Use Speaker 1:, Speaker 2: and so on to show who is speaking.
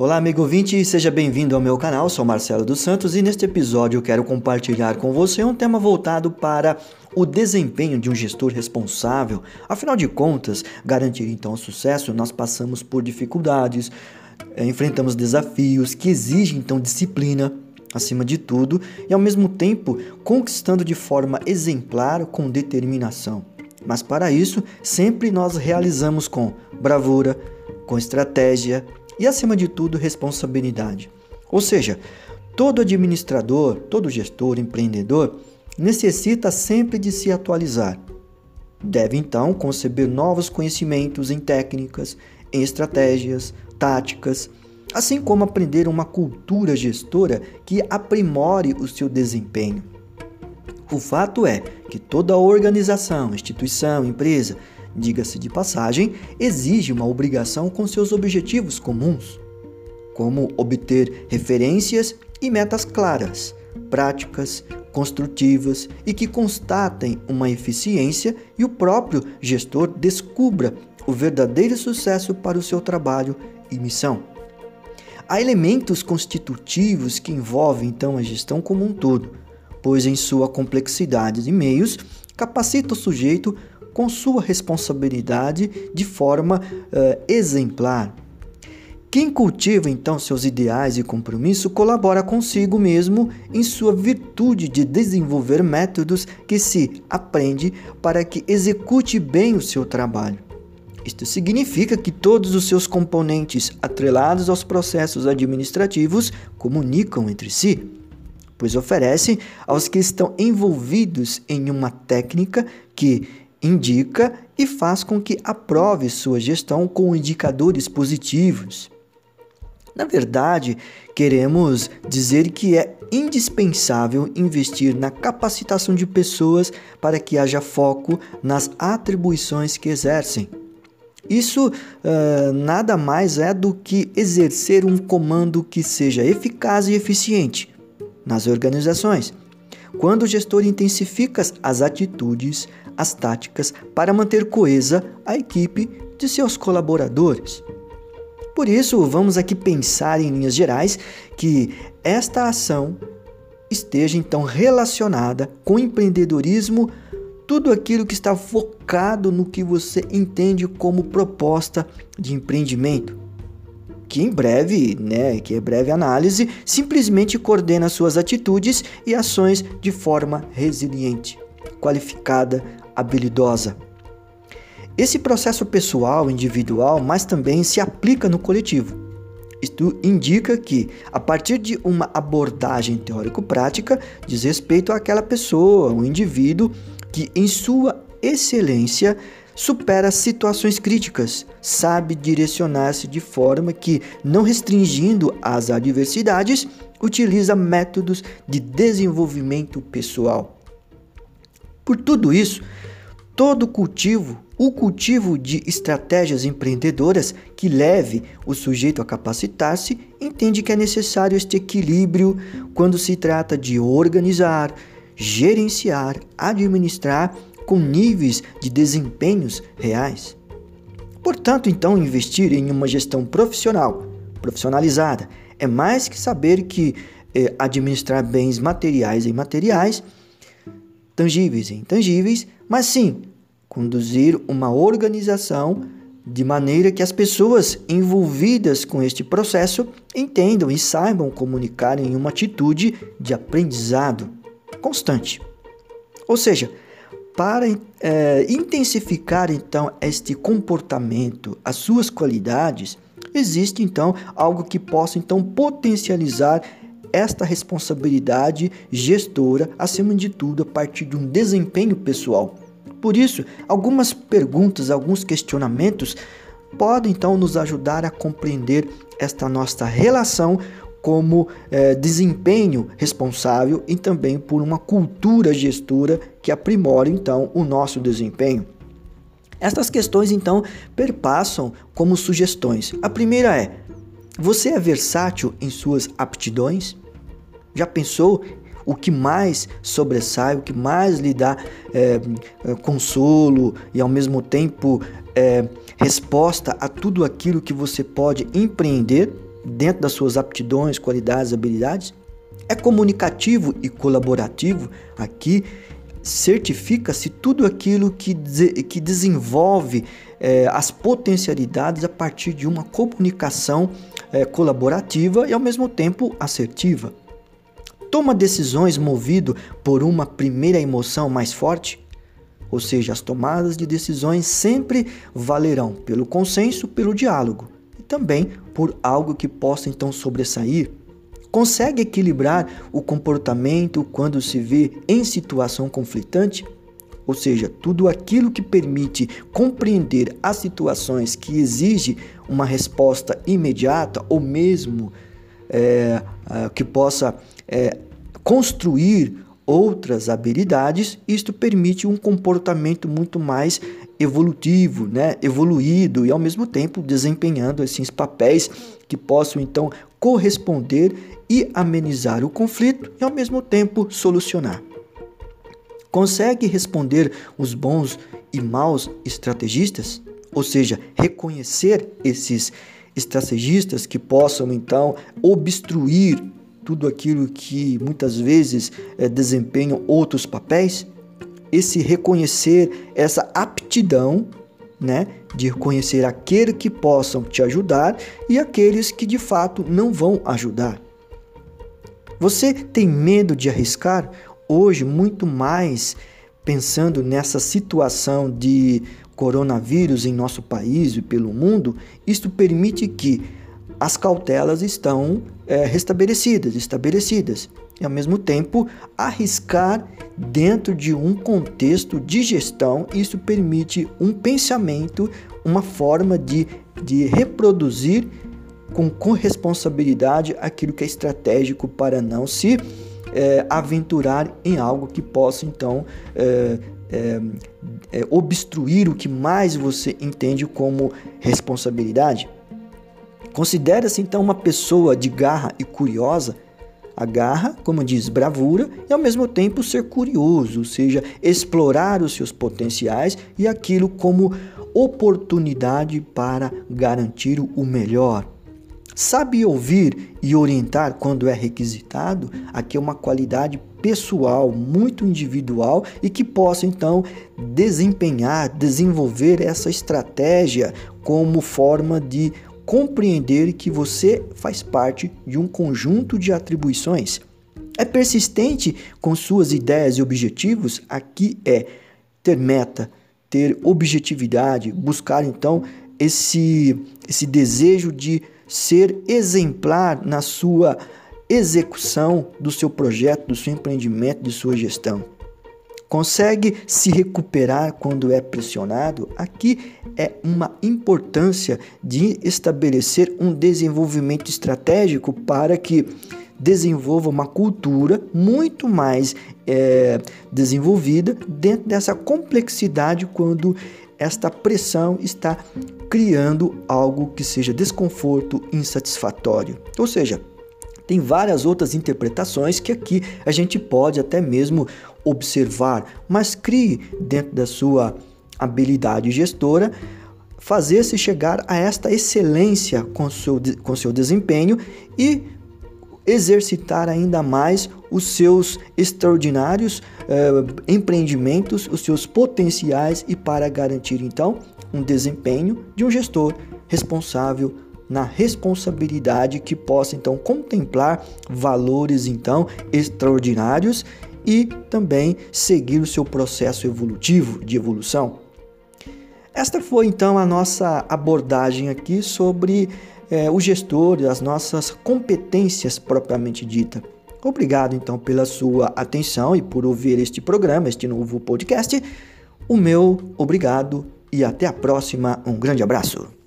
Speaker 1: Olá, amigo ouvinte, seja bem-vindo ao meu canal. Sou Marcelo dos Santos e neste episódio eu quero compartilhar com você um tema voltado para o desempenho de um gestor responsável. Afinal de contas, garantir então o sucesso, nós passamos por dificuldades, eh, enfrentamos desafios que exigem então disciplina, acima de tudo, e ao mesmo tempo conquistando de forma exemplar com determinação. Mas para isso, sempre nós realizamos com bravura, com estratégia e, acima de tudo, responsabilidade. Ou seja, todo administrador, todo gestor, empreendedor necessita sempre de se atualizar. Deve então conceber novos conhecimentos em técnicas, em estratégias, táticas, assim como aprender uma cultura gestora que aprimore o seu desempenho. O fato é que toda organização, instituição, empresa diga-se de passagem, exige uma obrigação com seus objetivos comuns, como obter referências e metas claras, práticas, construtivas e que constatem uma eficiência e o próprio gestor descubra o verdadeiro sucesso para o seu trabalho e missão. Há elementos constitutivos que envolvem então a gestão como um todo, pois em sua complexidade de meios capacita o sujeito com sua responsabilidade de forma uh, exemplar. Quem cultiva então seus ideais e compromisso colabora consigo mesmo em sua virtude de desenvolver métodos que se aprende para que execute bem o seu trabalho. Isto significa que todos os seus componentes atrelados aos processos administrativos comunicam entre si, pois oferecem aos que estão envolvidos em uma técnica que indica e faz com que aprove sua gestão com indicadores positivos. Na verdade, queremos dizer que é indispensável investir na capacitação de pessoas para que haja foco nas atribuições que exercem. Isso uh, nada mais é do que exercer um comando que seja eficaz e eficiente nas organizações. Quando o gestor intensifica as atitudes, as táticas para manter coesa a equipe de seus colaboradores. Por isso, vamos aqui pensar em linhas gerais que esta ação esteja então relacionada com empreendedorismo, tudo aquilo que está focado no que você entende como proposta de empreendimento. Que em breve, né, que em breve análise, simplesmente coordena suas atitudes e ações de forma resiliente, qualificada, habilidosa. Esse processo pessoal, individual, mas também se aplica no coletivo. Isto indica que, a partir de uma abordagem teórico-prática, diz respeito àquela pessoa, o indivíduo, que em sua excelência supera situações críticas, sabe direcionar-se de forma que, não restringindo as adversidades, utiliza métodos de desenvolvimento pessoal. Por tudo isso, todo cultivo, o cultivo de estratégias empreendedoras que leve o sujeito a capacitar-se, entende que é necessário este equilíbrio quando se trata de organizar, gerenciar, administrar com níveis de desempenhos reais. Portanto, então, investir em uma gestão profissional, profissionalizada, é mais que saber que eh, administrar bens materiais e imateriais, tangíveis e intangíveis, mas sim conduzir uma organização de maneira que as pessoas envolvidas com este processo entendam e saibam comunicar em uma atitude de aprendizado constante. Ou seja, para é, intensificar então este comportamento, as suas qualidades, existe então algo que possa então potencializar esta responsabilidade gestora, acima de tudo, a partir de um desempenho pessoal. Por isso, algumas perguntas, alguns questionamentos podem então nos ajudar a compreender esta nossa relação como eh, desempenho responsável e também por uma cultura gestora que aprimora então o nosso desempenho. Estas questões então perpassam como sugestões. A primeira é: você é versátil em suas aptidões? Já pensou o que mais sobressai, o que mais lhe dá é, consolo e ao mesmo tempo é, resposta a tudo aquilo que você pode empreender? dentro das suas aptidões, qualidades, habilidades? É comunicativo e colaborativo? Aqui certifica-se tudo aquilo que, que desenvolve é, as potencialidades a partir de uma comunicação é, colaborativa e ao mesmo tempo assertiva. Toma decisões movido por uma primeira emoção mais forte? Ou seja, as tomadas de decisões sempre valerão pelo consenso, pelo diálogo e também por algo que possa então sobressair Consegue equilibrar o comportamento quando se vê em situação conflitante? Ou seja, tudo aquilo que permite compreender as situações que exige uma resposta imediata ou mesmo é, que possa é, construir outras habilidades, isto permite um comportamento muito mais evolutivo, né? evoluído e ao mesmo tempo desempenhando esses papéis que possam então corresponder e amenizar o conflito e ao mesmo tempo solucionar. Consegue responder os bons e maus estrategistas? Ou seja, reconhecer esses estrategistas que possam então obstruir tudo aquilo que muitas vezes é, desempenham outros papéis? Esse reconhecer essa aptidão, né, de reconhecer aqueles que possam te ajudar e aqueles que de fato não vão ajudar. Você tem medo de arriscar? Hoje, muito mais pensando nessa situação de coronavírus em nosso país e pelo mundo, isto permite que as cautelas estão é, restabelecidas, estabelecidas. E ao mesmo tempo, arriscar dentro de um contexto de gestão, isso permite um pensamento, uma forma de, de reproduzir com corresponsabilidade aquilo que é estratégico para não se é, aventurar em algo que possa então é, é, obstruir o que mais você entende como responsabilidade. Considera-se então uma pessoa de garra e curiosa. A garra, como diz, bravura e ao mesmo tempo ser curioso, ou seja, explorar os seus potenciais e aquilo como oportunidade para garantir o melhor. Sabe ouvir e orientar quando é requisitado? Aqui é uma qualidade pessoal, muito individual e que possa então desempenhar, desenvolver essa estratégia como forma de compreender que você faz parte de um conjunto de atribuições. É persistente com suas ideias e objetivos? Aqui é ter meta, ter objetividade, buscar então esse, esse desejo de ser exemplar na sua execução do seu projeto, do seu empreendimento, de sua gestão. Consegue se recuperar quando é pressionado? Aqui é uma importância de estabelecer um desenvolvimento estratégico para que desenvolva uma cultura muito mais é, desenvolvida dentro dessa complexidade quando esta pressão está criando algo que seja desconforto insatisfatório. Ou seja, tem várias outras interpretações que aqui a gente pode até mesmo observar, mas crie dentro da sua habilidade gestora fazer-se chegar a esta excelência com seu, com seu desempenho e exercitar ainda mais os seus extraordinários eh, empreendimentos, os seus potenciais e para garantir então um desempenho de um gestor responsável na responsabilidade que possa então contemplar valores então extraordinários e também seguir o seu processo evolutivo de evolução. Esta foi então a nossa abordagem aqui sobre é, o gestor e as nossas competências propriamente dita. Obrigado então pela sua atenção e por ouvir este programa, este novo podcast. O meu obrigado e até a próxima. Um grande abraço.